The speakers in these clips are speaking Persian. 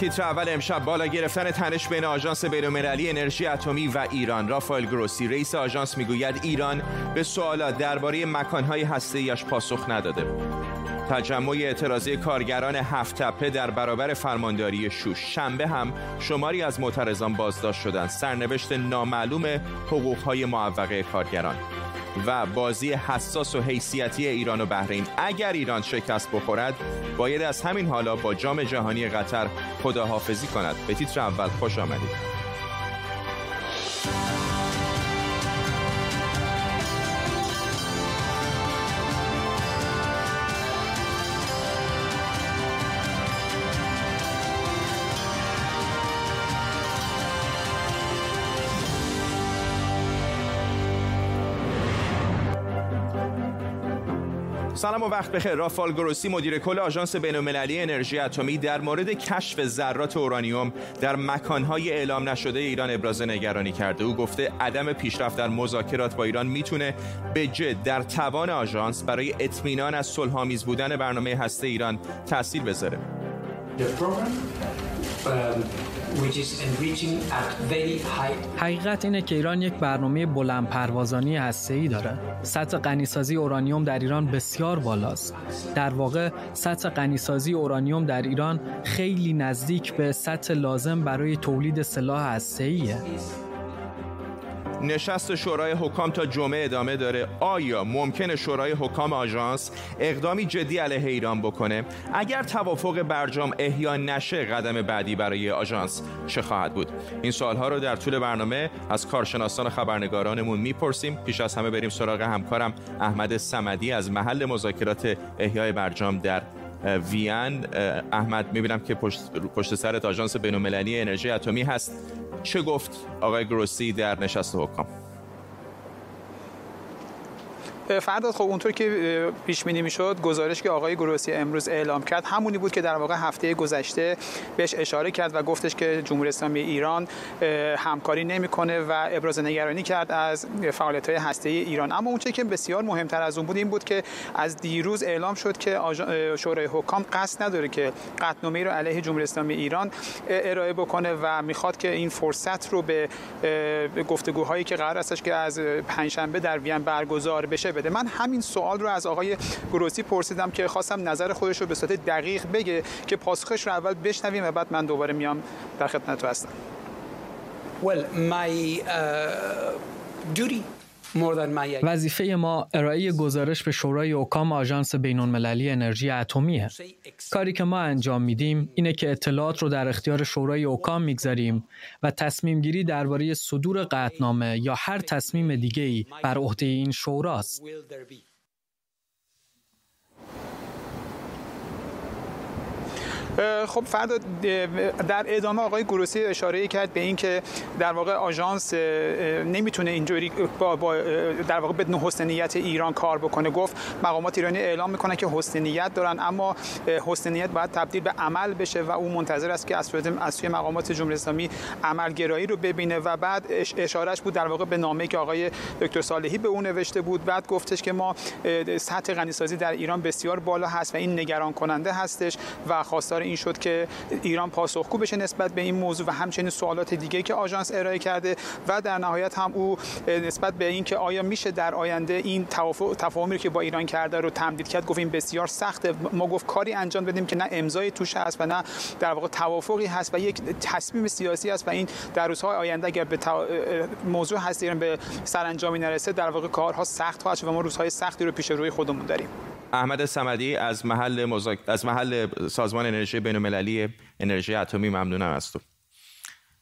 تیتر اول امشب بالا گرفتن تنش بین آژانس بین‌المللی انرژی اتمی و ایران. رافائل گروسی رئیس آژانس می‌گوید ایران به سوالات درباره مکانهای هسته‌ایش پاسخ نداده. تجمع اعتراضی کارگران هفت تپه در برابر فرمانداری شوش. شنبه هم شماری از معترضان بازداشت شدند. سرنوشت نامعلوم حقوقهای معوقه کارگران. و بازی حساس و حیثیتی ایران و بحرین. اگر ایران شکست بخورد باید از همین حالا با جام جهانی قطر خداحافظی کند. به تیتر اول خوش آمدید. سلام و وقت بخیر. رافال گروسی مدیر کل آژانس بین‌المللی انرژی اتمی در مورد کشف ذرات اورانیوم در مکانهای اعلام نشده ایران ابراز نگرانی کرده. او گفته عدم پیشرفت در مذاکرات با ایران می‌تونه به جد در توان آژانس برای اطمینان از صلحآمیز بودن برنامه هسته ایران تاثیر بذاره. حقیقت اینه که ایران یک برنامه بلند پروازانی ای داره. سطح غنیسازی اورانیوم در ایران بسیار بالاست. در واقع سطح غنیسازی اورانیوم در ایران خیلی نزدیک به سطح لازم برای تولید سلاح هسته‌ایه. نشست شورای حکام تا جمعه ادامه داره. آیا ممکنه شورای حکام آژانس اقدامی جدی علیه ایران بکنه؟ اگر توافق برجام احیا نشه قدم بعدی برای آژانس چه خواهد بود؟ این سوالها رو در طول برنامه از کارشناسان خبرنگارانمون می‌پرسیم. پیش از همه بریم سراغ همکارم احمد سمدی از محل مذاکرات احیای برجام در وین احمد می‌بینم که پشت, پشت سرت آژانس بین‌المللی انرژی اتمی هست. چه گفت آقای گروسی در نشست حکام؟ فرداد خب اونطور که پیش بینی می‌شد گزارش که آقای گروسی امروز اعلام کرد همونی بود که در واقع هفته گذشته بهش اشاره کرد و گفتش که جمهوری اسلامی ایران همکاری نمی‌کنه و ابراز نگرانی کرد از فعالیت های هسته ایران. اما اونچه که بسیار مهمتر از اون بود این بود که از دیروز اعلام شد که شورای حکام قصد نداره که قطعنامه رو علیه جمهوری اسلامی ایران ارائه بکنه و می‌خواد که این فرصت رو به گفتگوهایی که قرار استش که از پنجشنبه در وین برگزار بشه بده. من همین سوال رو از آقای گروسی پرسیدم که خواستم نظر خودش رو به صورت دقیق بگه که پاسخش رو اول بشنویم و بعد من دوباره میام در خدمت هستم. Well, my, uh, وظیفه ما ارائه گزارش به شورای حکام آژانس بین‌المللی انرژی اتمیه. کاری که ما انجام میدیم اینه که اطلاعات رو در اختیار شورای حکام می‌گذاریم و تصمیم گیری درباره صدور قطعنامه یا هر تصمیم دیگه ای بر عهده این شوراست. خب فردا در ادامه آقای گروسی اشاره کرد به اینکه در واقع آژانس نمی‌تونه اینجوری با, با در واقع بدون حسن نیت ایران کار بکنه. گفت مقامات ایرانی اعلام می‌کنن که حسن نیت دارن اما حسن نیت باید تبدیل به عمل بشه و او منتظر است که از از سوی مقامات جمهوری اسلامی عملگرایی رو ببینه و بعد اشارهش بود در واقع به نامه‌ای که آقای دکتر صالحی به اون نوشته بود. بعد گفتش که ما سطح غنیسازی در ایران بسیار بالا هست و این نگران کننده هستش و خواستار این شد که ایران پاسخگو بشه نسبت به این موضوع و همچنین سوالات دیگه که آژانس ارائه کرده و در نهایت هم او نسبت به اینکه آیا میشه در آینده این تفاهمی که با ایران کرده رو تمدید کرد گفت این بسیار سخته. ما گفت کاری انجام بدیم که نه امضای توش هست و نه در واقع توافقی هست و یک تصمیم سیاسی است و این در روزهای آینده اگر به موضوع هست ایران به سرانجامی نرسه در واقع کارها سخت خواهد و ما روزهای سختی رو پیش روی خودمون داریم. احمد سمدی از محل مزاک... از محل سازمان انرژی بین‌المللی انرژی اتمی ممنونم از تو.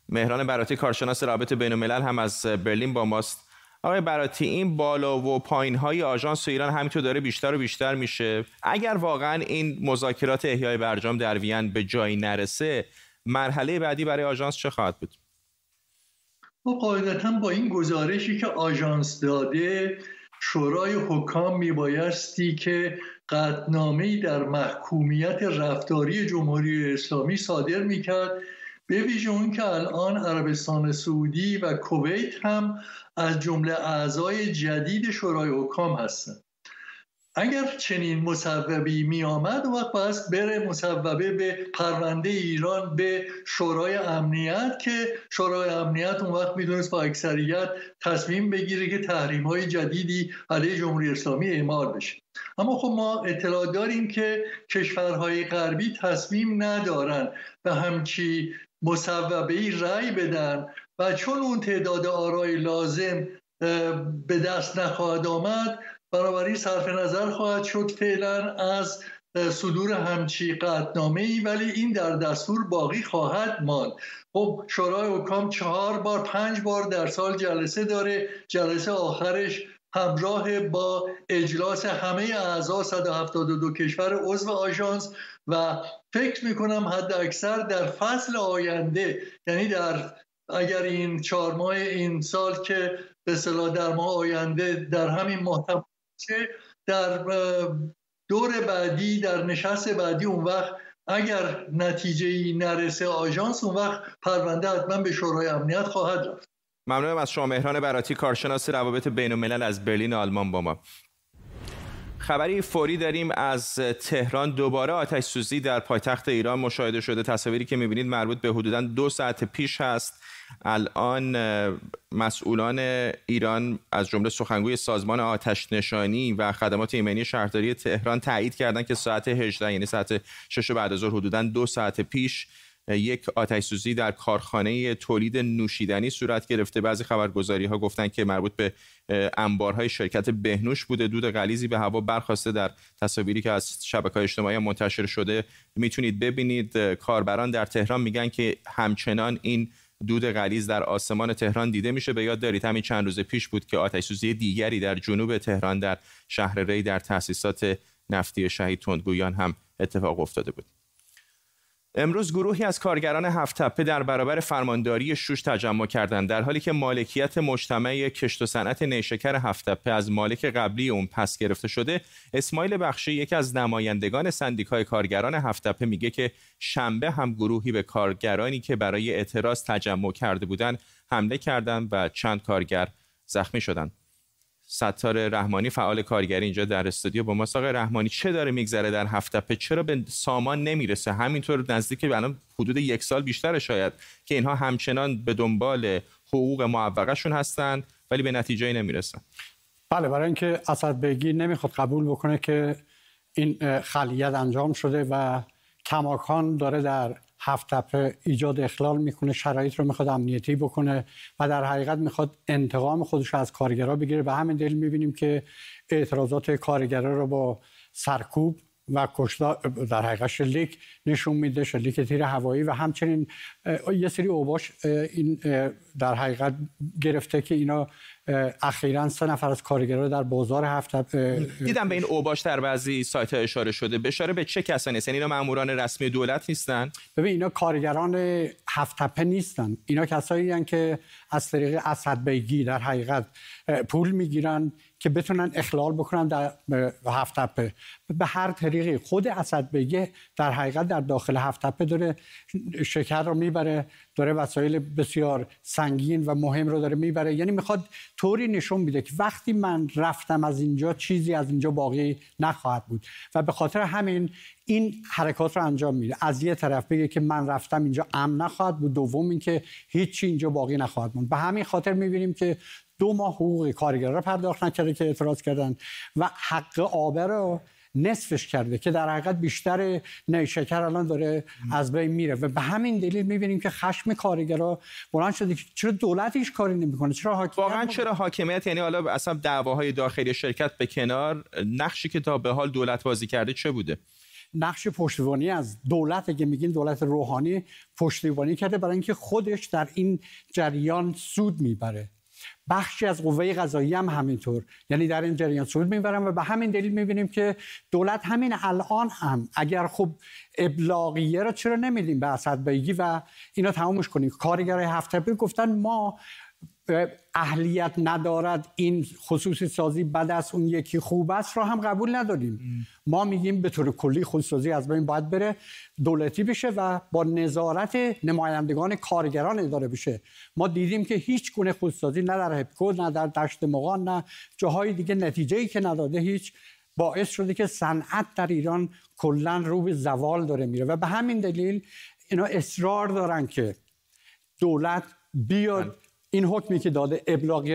مهران براتی کارشناس رابط بین‌الملل هم از برلین با ماست. آقای براتی این بالا و پایین های آژانس ایران همینطور داره بیشتر و بیشتر میشه. اگر واقعا این مذاکرات احیای برجام در وین به جایی نرسه مرحله بعدی برای آژانس چه خواهد بود؟ خب قاعدتا با این گزارشی که آژانس داده شورای حکام میبایستی که قطنامه در محکومیت رفتاری جمهوری اسلامی صادر می‌کرد به ویژه اون که الان عربستان سعودی و کویت هم از جمله اعضای جدید شورای حکام هستند. اگر چنین مصوبی می آمد وقت باید بره مصوبه به پرونده ایران به شورای امنیت که شورای امنیت اون وقت می‌دونست با اکثریت تصمیم بگیره که تحریم های جدیدی علیه جمهوری اسلامی اعمال بشه. اما خب ما اطلاع داریم که کشورهای غربی تصمیم ندارن به همچی مصوبه ای رأی بدن و چون اون تعداد آرای لازم به دست نخواهد آمد بنابراین صرف نظر خواهد شد فعلا از صدور همچی قطنامه ای ولی این در دستور باقی خواهد ماند. خب شورای حکام چهار بار پنج بار در سال جلسه داره. جلسه آخرش همراه با اجلاس همه اعضا 172 کشور عضو آژانس و فکر می‌کنم حد اکثر در فصل آینده یعنی در اگر این چهار ماه این سال که به صلاح در ماه آینده در همین ماه در دور بعدی در نشست بعدی اون وقت اگر نتیجه ای نرسه آژانس اون وقت پرونده حتما به شورای امنیت خواهد رفت. ممنونم از شما. مهران براتی کارشناس روابط بین الملل از برلین آلمان با ما. خبری فوری داریم از تهران. دوباره آتش سوزی در پایتخت ایران مشاهده شده. تصاویری که می‌بینید مربوط به حدودا دو ساعت پیش هست. الان مسئولان ایران از جمله سخنگوی سازمان آتش نشانی و خدمات ایمنی شهرداری تهران تایید کردند که ساعت 18 یعنی ساعت 6 بعد از ظهر حدودا دو ساعت پیش یک آتش سوزی در کارخانه تولید نوشیدنی صورت گرفته. بعضی خبرگزاری ها گفتن که مربوط به انبارهای شرکت بهنوش بوده. دود غلیزی به هوا برخواسته در تصاویری که از شبکه اجتماعی منتشر شده می‌تونید ببینید. کاربران در تهران میگن که همچنان این دود غلیز در آسمان تهران دیده میشه. به یاد دارید همین چند روز پیش بود که آتش سوزی دیگری در جنوب تهران در شهر ری در تأسیسات نفتی شهید تندگویان هم اتفاق افتاده بود. امروز گروهی از کارگران هفت در برابر فرمانداری شوش تجمع کردند در حالی که مالکیت مجتمع کشت و صنعت نیشکر هفت از مالک قبلی اون پس گرفته شده. اسماعیل بخشی یکی از نمایندگان سندیکای کارگران هفت میگه که شنبه هم گروهی به کارگرانی که برای اعتراض تجمع کرده بودند حمله کردند و چند کارگر زخمی شدند. ستار رحمانی فعال کارگری اینجا در استودیو با ما آقای رحمانی چه داره میگذره در هفته چرا به سامان نمی‌رسه؟ همینطور نزدیک الان حدود یک سال بیشتر شاید که اینها همچنان به دنبال حقوق معوقشون هستند ولی به نتیجه نمی‌رسن. بله برای اینکه اسد بگی نمی‌خواد قبول بکنه که این خلیت انجام شده و کماکان داره در هفت تپه ایجاد اخلال می‌کنه شرایط رو می‌خواد امنیتی بکنه و در حقیقت می‌خواد انتقام خودش از کارگرها بگیره. به همین دلیل می‌بینیم که اعتراضات کارگرا رو با سرکوب و کشتا در حقیقت شلیک نشون میده شلیک تیر هوایی و همچنین یه سری اوباش این در حقیقت گرفته که اینا اخیرا سه نفر از کارگران در بازار هفت دیدم به این اوباش در بعضی سایت ها اشاره شده. اشاره به چه کسانی یعنی اینا ماموران رسمی دولت نیستن؟ ببین اینا کارگران هفت تپه نیستن. اینا کسایی هستند که از طریق اسد بیگی در حقیقت پول می‌گیرن. که بتونن اخلال بکنن در هفت تپه. به هر طریقی. خود اسد بگه در حقیقت در داخل هفت تپه داره شکر رو می‌بره داره وسایل بسیار سنگین و مهم رو داره می‌بره. یعنی می‌خواد طوری نشون میده که وقتی من رفتم از اینجا چیزی از اینجا باقی نخواهد بود. و به خاطر همین این حرکات رو انجام میده. از یه طرف بگه که من رفتم اینجا امن نخواهد بود. دوم اینکه هیچی اینجا باقی نخواهد بود به همین خاطر می‌بینیم که دو ماه حقوق کارگر رو پرداخت نکرده که اعتراض کردن و حق آبه رو نصفش کرده که در حقیقت بیشتر نیشکر الان داره از بین میره. و به همین دلیل می‌بینیم که خشم کارگرا بلند شده که چرا دولت هیچ کاری نمی‌کنه؟ چرا حاکمیت واقعا چرا حاکمیت؟ یعنی حالا اصلا دعواهای داخلی شرکت به کنار نقشی که تا به حال دولت بازی کرده چه بوده؟ نقش پشتیبانی از دولت که میگین دولت روحانی پشتیبانی کرده برای اینکه خودش در این جریان سود می‌بره. بخشی از قوه قضایی هم همینطور. یعنی در این جریان سود می‌برن و به همین دلیل می‌بینیم که دولت همین الان هم اگر خب ابلاغیه رو چرا نمیدیم به اسد بیگی و اینا تمامش کنیم؟ کارگرای هفته گفتن ما اهلیت ندارد. این خصوصی سازی بعد از اون یکی خوب است. را هم قبول نداریم. ما میگیم به طور کلی خصوصی از بین باید بره دولتی بشه و با نظارت نمایندگان کارگران اداره بشه. ما دیدیم که هیچ گونه خصوصی نه در هپکو نه در دشت مقان نه جاهای دیگه نتیجه ای که نداده هیچ باعث شده که صنعت در ایران کلا رو به زوال داره میره. و به همین دلیل اینا اصرار دارن که دولت بیاد این حکمی که داده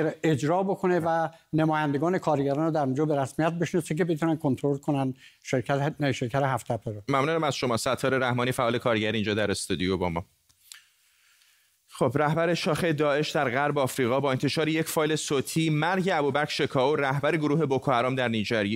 رو اجرا بکنه و نمایندگان کارگران رو در اونجا به رسمیت بشناسه که بتونن کنترل کنن شرکت شرکت هفت رو ممنونم از شما. ستاره رحمانی فعال کارگر اینجا در استودیو با ما. خب رهبر شاخه داعش در غرب آفریقا با انتشار یک فایل صوتی مرگ ابوبکر شکاو رهبر گروه بوکو حرام در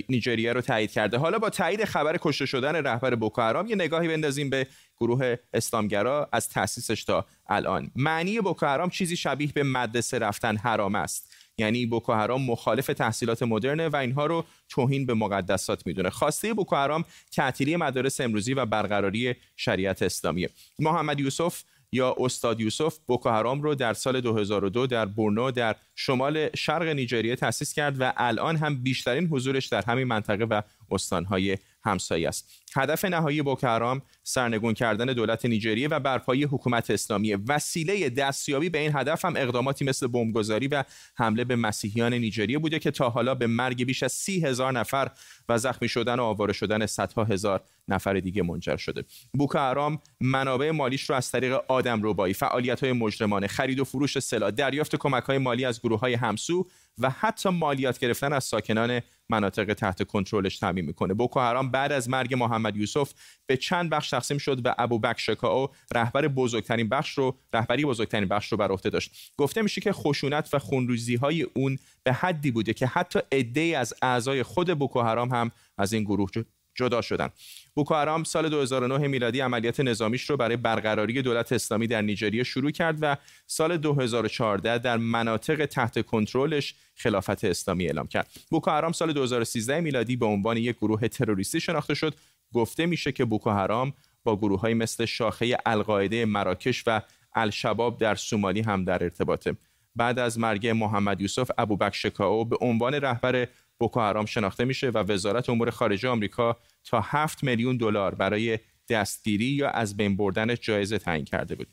نیجریه رو تایید کرده. حالا با تایید خبر کشته شدن رهبر بوکو حرام یه نگاهی بندازیم به گروه اسلامگرا از تأسیسش تا الان. معنی بوکو حرام چیزی شبیه به مدرسه رفتن حرام است. یعنی بوکو حرام مخالف تحصیلات مدرنه و اینها رو توهین به مقدسات می‌دونه. خواسته بوکو حرام تعطیلی مدارس امروزی و برقراری شریعت اسلامی محمد یوسف یا استاد یوسف بوکو حرام رو در سال 2002 در بورنو در شمال شرق نیجریه تأسیس کرد و الان هم بیشترین حضورش در همین منطقه و استانهای همسایه است. هدف نهایی بوکو حرام سرنگون کردن دولت نیجریه و برپایی حکومت اسلامی. وسیله دستیابی به این هدف هم اقداماتی مثل بمبگذاری و حمله به مسیحیان نیجریه بوده که تا حالا به مرگ بیش از سی هزار نفر و زخمی شدن و آواره شدن صدها هزار نفر دیگه منجر شده. بوکو حرام منابع مالیش رو از طریق آدم ربایی فعالیت های مجرمانه خرید و فروش سلاح دریافت کمک های مالی از گروه های همسو و حتی مالیات گرفتن از ساکنان مناطق تحت کنترلش تعمین می‌کنه. بوکو حرام بعد از مرگ محمد یوسف به چند بخش تقسیم شد و ابوبکر شکاو رهبر بزرگترین بخش رو رهبری بزرگترین بخش رو بر عهده داشت. گفته میشه که خشونت و خونریزی های اون به حدی بوده که حتی عده‌ای از اعضای خود بوکو حرام هم از این گروه جدا شدن بوکو حرام سال 2009 میلادی عملیات نظامیش رو برای برقراری دولت اسلامی در نیجریه شروع کرد و سال 2014 در مناطق تحت کنترلش خلافت اسلامی اعلام کرد. بوکو حرام سال 2013 میلادی به عنوان یک گروه تروریستی شناخته شد. گفته میشه که بوکو حرام با گروه های مثل شاخه القاعده مراکش و الشباب در سومالی هم در ارتباطه. بعد از مرگ محمد یوسف ابوبکر شکاو به عنوان رهبر بوکو حرام شناخته میشه و وزارت امور خارجه آمریکا تا 7 میلیون دلار برای دستگیری یا از بین بردن جایزه تعیین کرده بود.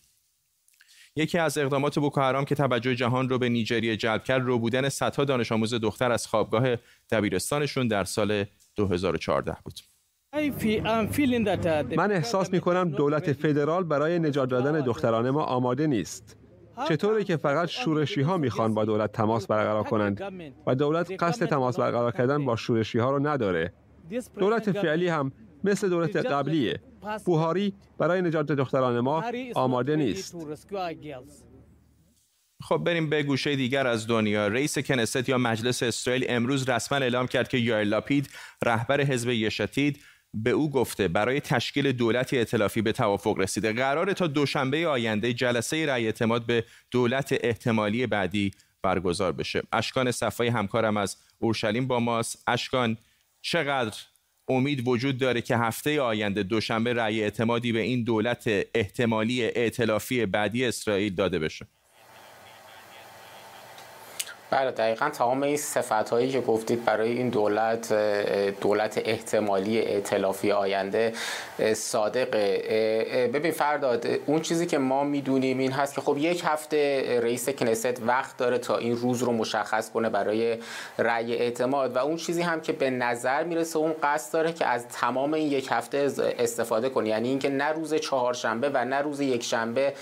یکی از اقدامات بوکو حرام که توجه جهان رو به نیجریه جلب کرد رو بودن صدها دانش آموز دختر از خوابگاه دبیرستانشون در سال 2014 بود. من احساس می کنم دولت فدرال برای نجات دادن دختران ما آماده نیست. چطوره که فقط شورشی ها می‌خوان با دولت تماس برقرار کنند؟ و دولت قصد تماس برقرار کردن با شورشی ها رو نداره. دولت فعلی هم مثل دولت قبلیه. بوهاری برای نجات دختران ما آماده نیست. خب بریم به گوشه دیگر از دنیا. رئیس کنست یا مجلس اسرائیل امروز رسما اعلام کرد که یایر لاپید رهبر حزب یشتید به او گفته برای تشکیل دولتی ائتلافی به توافق رسیده. قرار تا دوشنبه آینده جلسه رأی اعتماد به دولت احتمالی بعدی برگزار بشه. اشکان صفای همکارم از اورشلیم با ماست. اشکان چقدر امید وجود داره که هفته آینده دوشنبه رأی اعتمادی به این دولت احتمالی ائتلافی بعدی اسرائیل داده بشه؟ بله دقیقا تمام این صفت هایی که گفتید برای این دولت دولت احتمالی ائتلافی آینده صادقه ببین فرداد اون چیزی که ما می‌دونیم این هست که خب یک هفته رئیس کنست وقت داره تا این روز رو مشخص کنه برای رأی اعتماد و اون چیزی هم که به نظر می‌رسه اون قصد داره که از تمام این یک هفته استفاده کنه. یعنی اینکه نه روز چهارشنبه و نه روز یک شنبه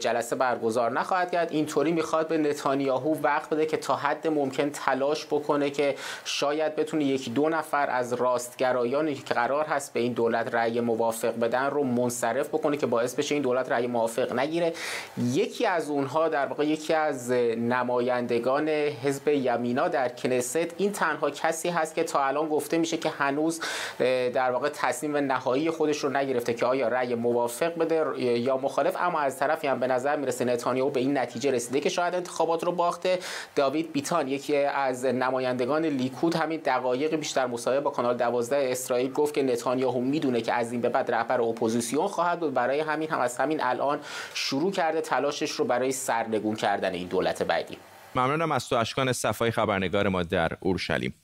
جلسه برگزار نخواهد کرد. اینطوری می‌خواد به نتانیاهو وقت بده که تا حد ممکن تلاش بکنه که شاید بتونه یکی دو نفر از راستگرایانی که قرار هست به این دولت رأی موافق بدن رو منصرف بکنه که باعث بشه این دولت رأی موافق نگیره. یکی از اونها در واقع یکی از نمایندگان حزب یمینا در کنست این تنها کسی هست که تا الان گفته میشه که هنوز در واقع تصمیم نهایی خودش رو نگرفته که آیا رأی موافق بده یا مخالف اما از طرفی هم به نظر می‌رسه نتانیاهو به این نتیجه رسیده که شاید انتخابات رو باخته. داوید بیتان یکی از نمایندگان لیکود همین دقایق بیشتر مصاحبه با کانال 12 اسرائیل گفت که نتانیاهو می‌دونه که از این به بعد رهبر اپوزیسیون خواهد بود. برای همین هم از همین الان شروع کرده تلاشش رو برای سرنگون کردن این دولت بعدی. ممنونم از تو اشکان صفای خبرنگار ما در اورشلیم.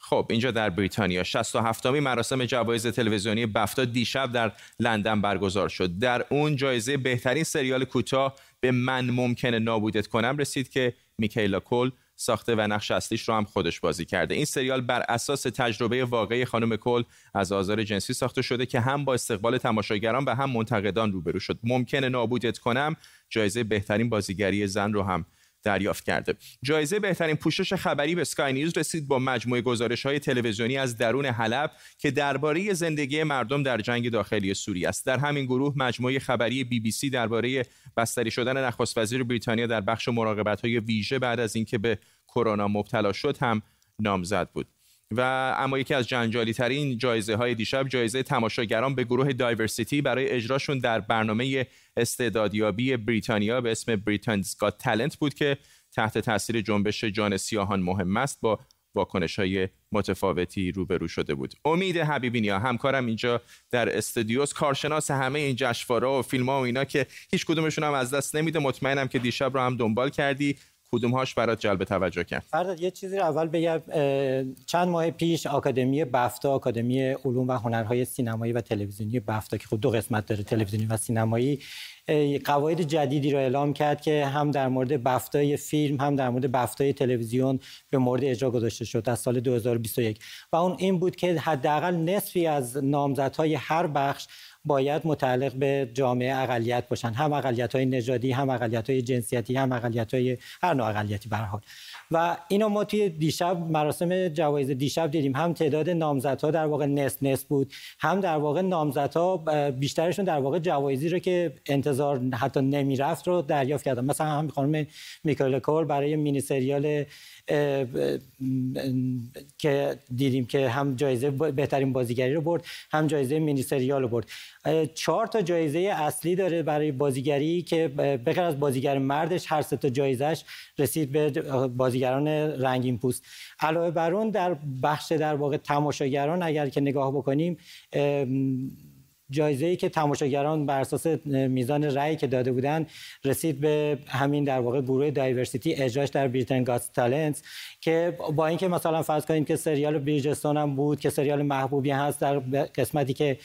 خب اینجا در بریتانیا 67 می مراسم جوایز تلویزیونی بفتا دیشب در لندن برگزار شد. در اون جایزه بهترین سریال کوتاه به من ممکنه نابودت کنم رسید که میکیلا کول ساخته و نقش اصلیش رو هم خودش بازی کرده. این سریال بر اساس تجربه واقعی خانم کل از آزار جنسی ساخته شده که هم با استقبال تماشاگران و هم منتقدان روبرو شد. ممکنه نابودت کنم جایزه بهترین بازیگری زن رو هم دریافت کرده. جایزه بهترین پوشش خبری به سکای نیوز رسید با مجموعه گزارش های تلویزیونی از درون حلب که درباره زندگی مردم در جنگ داخلی سوریه است. در همین گروه مجموعه خبری بی بی سی درباره بستری شدن نخست وزیر بریتانیا در بخش مراقبت های ویژه بعد از اینکه به کرونا مبتلا شد هم نامزد بود. و اما یکی از جنجالی ترین جایزه های دیشب جایزه تماشاگران به گروه دایورسیتی برای اجراشون در برنامه استعدادیابی بریتانیا به اسم بریتانز گات تالنت بود که تحت تاثیر جنبش جان سیاهان مهم است با واکنش های متفاوتی روبرو شده بود. امید حبیبینیا همکارم اینجا در استودیوس کارشناس همه این جشنواره و فیلم ها و اینا که هیچ کدومشون هم از دست نمیده. مطمئنم که دیشب رو هم دنبال کردی. کدومهاش برات جلب توجه کرد؟ فردا یه چیزی رو اول بگم چند ماه پیش آکادمی بفتا آکادمی علوم و هنرهای سینمایی و تلویزیونی بفتا که خود دو قسمت داره تلویزیونی و سینمایی قواعد جدیدی رو اعلام کرد که هم در مورد بفتای فیلم هم در مورد بفتای تلویزیون به مورد اجرا گذاشته شد از سال 2021 و اون این بود که حداقل نصفی از نامزدهای هر بخش باید متعلق به جامعه اقلیت باشن. هم اقلیت های نژادی هم اقلیت های جنسیتی هم اقلیت های هر نوع اقلیتی به حال. و اینو ما توی دیشب مراسم جوایز دیشب دیدیم. هم تعداد نامزدها در واقع نصف نصف بود هم در واقع نامزدها بیشترشون در واقع جوایزی رو که انتظار حتی نمی‌رفت رو دریافت کردن. مثلا هم خانم میکائیل کول برای مینی سریال که دیدیم که هم جایزه بهترین بازیگری رو برد هم جایزه مینی سریال رو برد. چهار تا جایزه اصلی داره برای بازیگری که بغیر از بازیگر مردش هر سه تا جایزش رسید به بازیگران رنگین پوست. علاوه بر اون در بخش در واقع تماشاگران اگر که نگاه بکنیم جایزه ای که تماشاگران بر اساس میزان رأی که داده بودن رسید به همین در واقع گروه دایورسیتی اجراش در بریتن گاست تالنت که با اینکه مثلا فرض کنیم که سریال بریجستون هم بود که سریال محبوبی هست در قسمتی که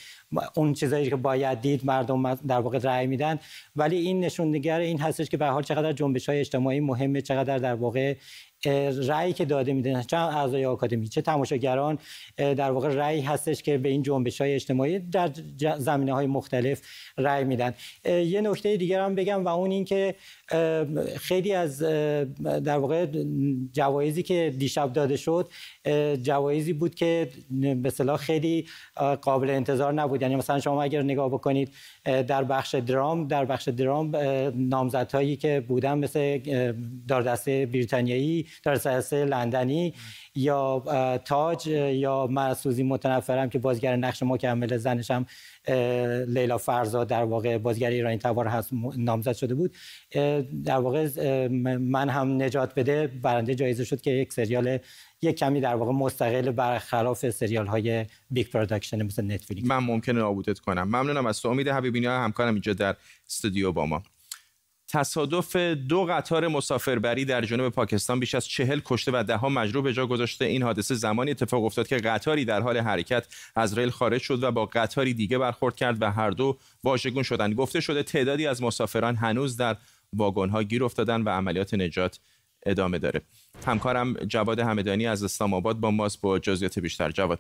اون چیزایی که باید دید مردم در واقع رأی میدن. ولی این نشونگر این هستش که به حال چقدر جنبش های اجتماعی مهمه چقدر در واقع رأی که داده میدن چه اعضای آکادمی چه تماشاگران در واقع رأی هستش که به این جنبش های اجتماعی در زمینه های مختلف رأی میدن. یه نکته دیگر هم بگم و اون این که خیلی از در واقع جوایزی که دیشب داده شد جوایزی بود که به صلاح خیلی قابل انتظار نبود. یعنی مثلا شما اگر نگاه بکنید در بخش درام در بخش درام نامزدهایی که بودن مثل داردسته بریتانیایی داردسته لندنی یا تاج یا مسوزی متنفرم که بازیگر نقش مکمل زنشم لیلا فرزاد در واقع بازیگر ایرانی تبار هست نامزد شده بود. در واقع من هم نجات بده برنده جایزه شد که یک سریال یک کمی در واقع مستقل برخلاف سریال های big production مثل نتفلیکس من ممکنه نابودت کنم. ممنونم از تو. امید حبیبی همکارم اینجا در استودیو با ما. تصادف دو قطار مسافربری در جنوب پاکستان بیش از چهل کشته و دهها مجروح به جا گذاشته. این حادثه زمانی اتفاق افتاد که قطاری در حال حرکت از ریل خارج شد و با قطاری دیگه برخورد کرد و هر دو واژگون شدند. گفته شده تعدادی از مسافران هنوز در واگن‌ها گیر افتادن و عملیات نجات ادامه داره. همکارم جواد همدانی از اسلام آباد با ماست. با جزئیات بیشتر. جواد.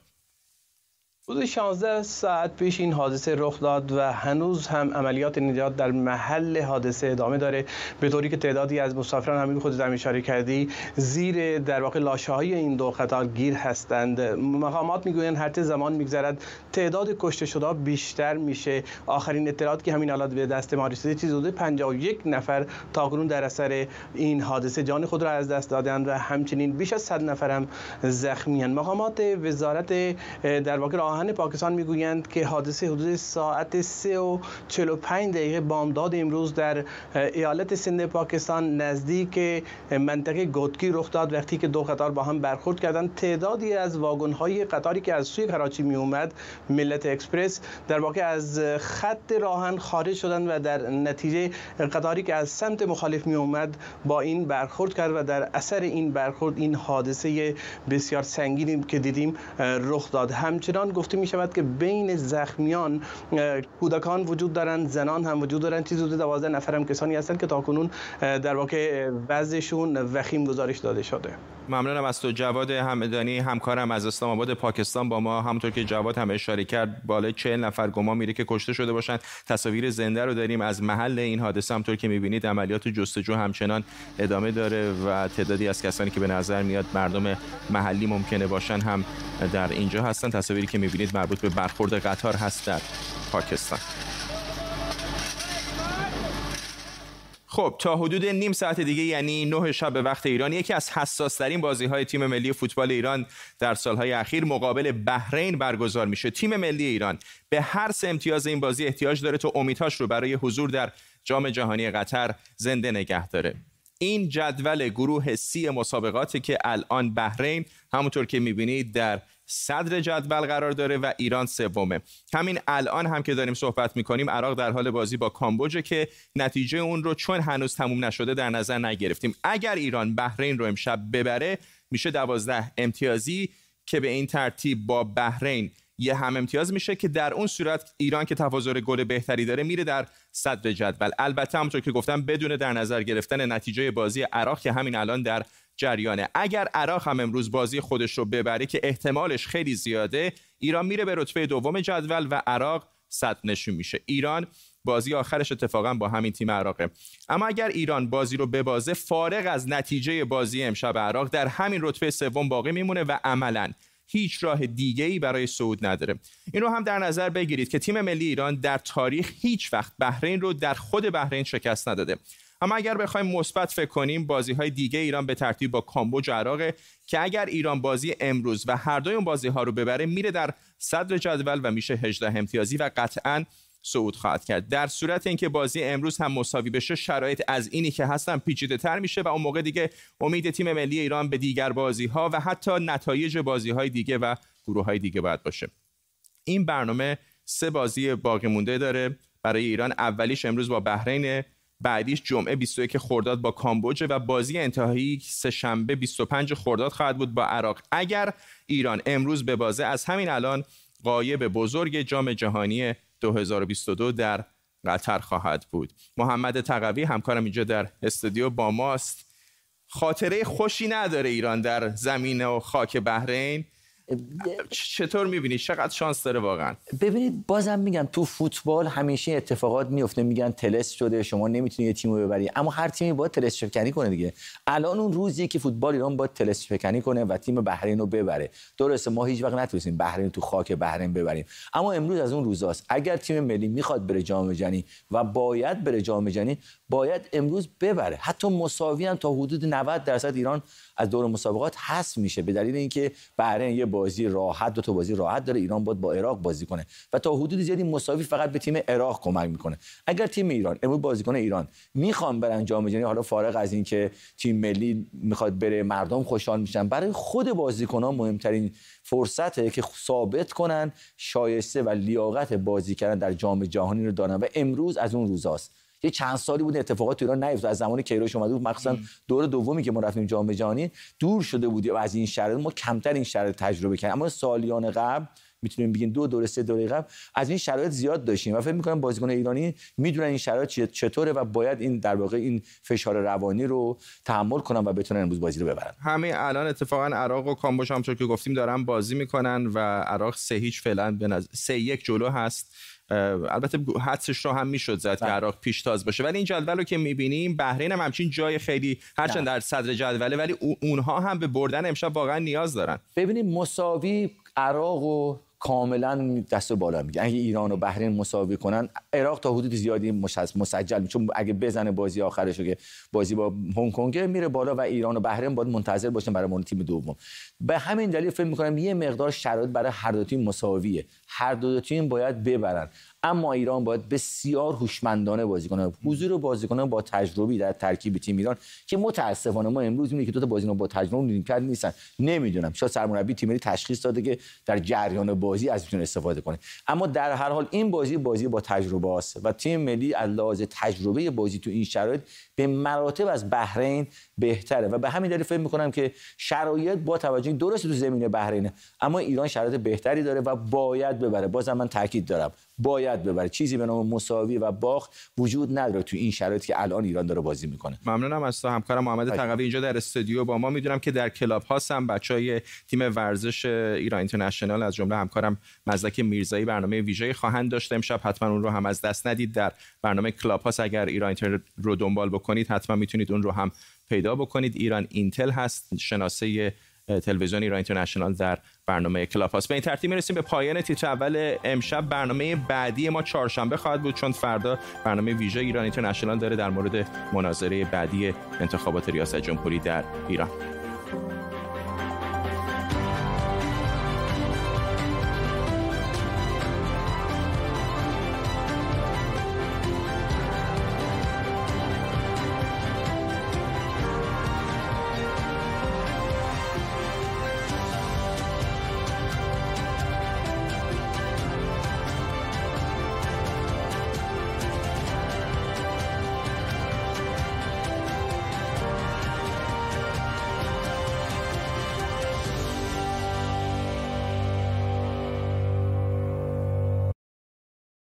حدود 16 ساعت پیش این حادثه رخ داد و هنوز هم عملیات نجات در محل حادثه ادامه داره. به طوری که تعدادی از مسافران همین خود زمین اشاره کردی زیر در واقع لاشه های این دو قطار گیر هستند. مقامات می‌گویند هر زمان میگذرد تعداد کشته شده بیشتر میشه. آخرین اطلاعات که همین حالات به دست ما رسیده چیز حدود 51 نفر تاکنون در اثر این حادثه جان خود را از دست دادند و همچنین بیش از 100 نفر هم زخمی مقامات وزارت در واقع آهن پاکستان می‌گویند که حادثه حدود ساعت 3 و 45 دقیقه بامداد امروز در ایالت سند پاکستان نزدیک منطقه گودکی رخ داد. وقتی که دو قطار با هم برخورد کردند تعدادی از های قطاری که از سوی کراچی می اومد ملت اکسپرس در واقع از خط راهن خارج شدند و در نتیجه قطاری که از سمت مخالف می اومد با این برخورد کرد و در اثر این برخورد این حادثه بسیار سنگینی که دیدیم رخ داد. همچنان گفته می شود که بین زخمیان کودکان وجود دارند زنان هم وجود دارند. چیزی حدود 12 نفر هم کسانی هستند که تاکنون در واقع وضعشون وخیم گزارش داده شده. ممنونم از تو جواد همدانی همکارم از اسلام آباد پاکستان با ما. همونطور که جواد هم اشاره کرد بالای 40 نفر گمان میره که کشته شده باشند تصاویر زنده رو داریم از محل این حادثه. همونطور که می‌بینید عملیات جستجو همچنان ادامه داره و تعدادی از کسانی که به نظر میاد مردم محلی ممکنه باشن هم در اینجا هستن. تصاویری که می‌بینید مربوط به برخورد قطار هست در پاکستان. خب تا حدود نیم ساعت دیگه یعنی نه شب به وقت ایران یکی از حساس ترین بازی های تیم ملی فوتبال ایران در سالهای اخیر مقابل بحرین برگزار میشه. تیم ملی ایران به هر سه امتیاز این بازی احتیاج داره تا امیدهاش رو برای حضور در جام جهانی قطر زنده نگه داره. این جدول گروه سی مسابقاتی که الان بحرین همونطور که می‌بینید در صدر جدول قرار داره و ایران سومه. همین الان هم که داریم صحبت می‌کنیم عراق در حال بازی با کامبوجه که نتیجه اون رو چون هنوز تموم نشده در نظر نگرفتیم. اگر ایران بحرین رو امشب ببره میشه دوازده امتیازی که به این ترتیب با بحرین. یه هم امتیاز میشه که در اون صورت ایران که تفاضل گل بهتری داره میره در صدر جدول. البته همونطور که گفتم بدون در نظر گرفتن نتیجه بازی عراق که همین الان در جریانه. اگر عراق هم امروز بازی خودش رو ببره که احتمالش خیلی زیاده ایران میره به رتبه دوم جدول و عراق صد نشون میشه. ایران بازی آخرش اتفاقا با همین تیم عراقه. اما اگر ایران بازی رو ببازه فارغ از نتیجه بازی امشب عراق در همین رتبه سوم باقی میمونه و عملا هیچ راه دیگه ای برای صعود نداره. این رو هم در نظر بگیرید که تیم ملی ایران در تاریخ هیچ وقت بحرین رو در خود بحرین شکست نداده. اما اگر بخوایم مثبت فکر کنیم بازی های دیگه ایران به ترتیب با کامبوج عراق که اگر ایران بازی امروز و هر دوی اون بازی ها رو ببره میره در صدر جدول و میشه 18 امتیازی و قطعا صعود خواهد کرد. در صورت اینکه بازی امروز هم مساوی بشه شرایط از اینی که هستن پیچیده تر میشه و اون موقع دیگه امید تیم ملی ایران به دیگر بازی ها و حتی نتایج بازی های دیگه و گروه های دیگه باید باشه. این برنامه سه بازی باقی مونده داره. برای ایران اولیش امروز با بحرین بعدیش جمعه 21 خرداد با کامبوج و بازی انتهایی سه شنبه 25 خرداد خواهد بود با عراق. اگر ایران امروز به بازه از همین الان قایب بزرگ جام جهانی 2022 در قطر خواهد بود. محمد تقوی همکارم اینجا در استودیو با ماست. خاطره خوشی نداره ایران در زمین و خاک بحرین. چطور می‌بینی؟ چقدر شانس داره واقعا؟ ببینید بازم میگم تو فوتبال همیشه اتفاقات میفته میگن تلس شده شما نمی‌تونی یه تیمو ببری. اما هر تیمی باید تلس شکنی کنه دیگه. الان اون روزی که فوتبال ایران باید تلس شکنی کنه و تیم بحرین رو ببره. درسته ما هیچ وقت نتونستیم بحرین تو خاک بحرین ببریم. اما امروز از اون روزاست. اگر تیم ملی می‌خواد بره جام جهانی و باید بره جام جهانی باید امروز ببره. حتی مساوی هم تا حدود 90 درصد ایران از دور مسابقات حذف میشه. به دلیل اینکه بحرین یه بازی راحت دو تا بازی راحت داره ایران باید با عراق بازی کنه. و تا حدود زیادی مساوی فقط به تیم عراق کمک می‌کنه. اگر تیم ایران امروز بازیکن ایران می‌خوان برن جام جهانی حالا فارغ از اینکه تیم ملی می‌خواد بره مردم خوشحال میشن برای خود بازیکنان مهمترین فرصته که ثابت کنن شایسته و لیاقت بازی کردن در جام جهانی رو دارن. و امروز از اون روزاست. یه چند سالی بود اتفاقات تو ایران نیفتاد. از زمانی کیروش اومده بود مخصوصا دور دومی که ما رفتیم جام جهانی دور شده بودیم و از این شرایط. ما کمتر این شرایط تجربه کردیم. اما سالیان قبل می‌تونیم بگیم دو دوره سه دوره قبل از این شرایط زیاد داشتیم. و فکر می‌کنم بازیکن ایرانی می‌دونن این شرایط چطوره و باید این در واقع این فشار روانی رو تحمل کنن و بتونن امروز بازی رو ببرن. همه الان اتفاقا عراق و کامبوج همونطور که گفتیم دارن بازی می‌کنن و عراق سه هیچ فعلا به نظر سه یک جلو هست. البته حدسش رو هم می‌شد زد که بله. عراق پیشتاز باشه ولی این جدول رو که می‌بینیم بحرین هم همچین جای خیلی هرچند. در صدر جدوله ولی اونها هم به بردن امشب واقعا نیاز دارن ببینیم مساوی عراق و کاملا دست بالا میگه اگه ایران و بحرین مساوی کنن عراق تا حدود زیادی مسجل چون اگه بزنه بازی آخرش که بازی با هنگ کنگ میره بالا و ایران و بحرین باید منتظر باشن برای تیم دوم. به همین دلیل فکر می‌کنم یه مقدار شرایط برای هر دو تیم مساویه. هر دو, دو تیم باید ببرن. اما ایران باید بسیار هوشمندانه بازی کنه. حضور بازیکنان با تجربی در ترکیب تیم ایران که متاسفانه ما امروز می‌بینیم که دو تا بازیکن با تجربه کرد نیستن. نمی‌دونم. شاید سرمربی تیم تشخیص داده که در جریان بازی از می‌تونه استفاده کنه. اما در هر حال این بازی بازی با تجربه است و تیم ملی از لحاظ تجربه بازی تو این شرایط به مراتب از بحرین بهتره و به همین دلیل فکر می‌کنم که شرایط با توجه درست تو زمین بحرینه. اما ایران شرایط بهتری داره و باید ببره. بازم من تاکید دارم. باید ببره. چیزی به نام مساوی و باخت وجود نداره تو این شرایطی که الان ایران داره بازی می‌کنه. ممنونم از تو همکارم محمد تقوی اینجا در استودیو با ما. می‌دونم که در کلاب هاست هم بچهای تیم ورزش ایران اینترنشنال از جمله همکارم مزدک میرزایی برنامه ویژه خواهند داشت. امشب حتما اون رو هم از دست ندید. در برنامه Clubhouse اگر ایران اینتر رو دنبال بکنید حتما می‌تونید اون رو هم پیدا بکنید. ایران اینتر هست شناسه تلویزیون ایران اینترنشنال در برنامه Clubhouse به این ترتیب می‌رسیم به پایان تیتر اول امشب. برنامه بعدی ما چهارشنبه خواهد بود چون فردا برنامه ویژه ایران اینترنشنال داره در مورد مناظره بعدی انتخابات ریاست جمهوری در ایران.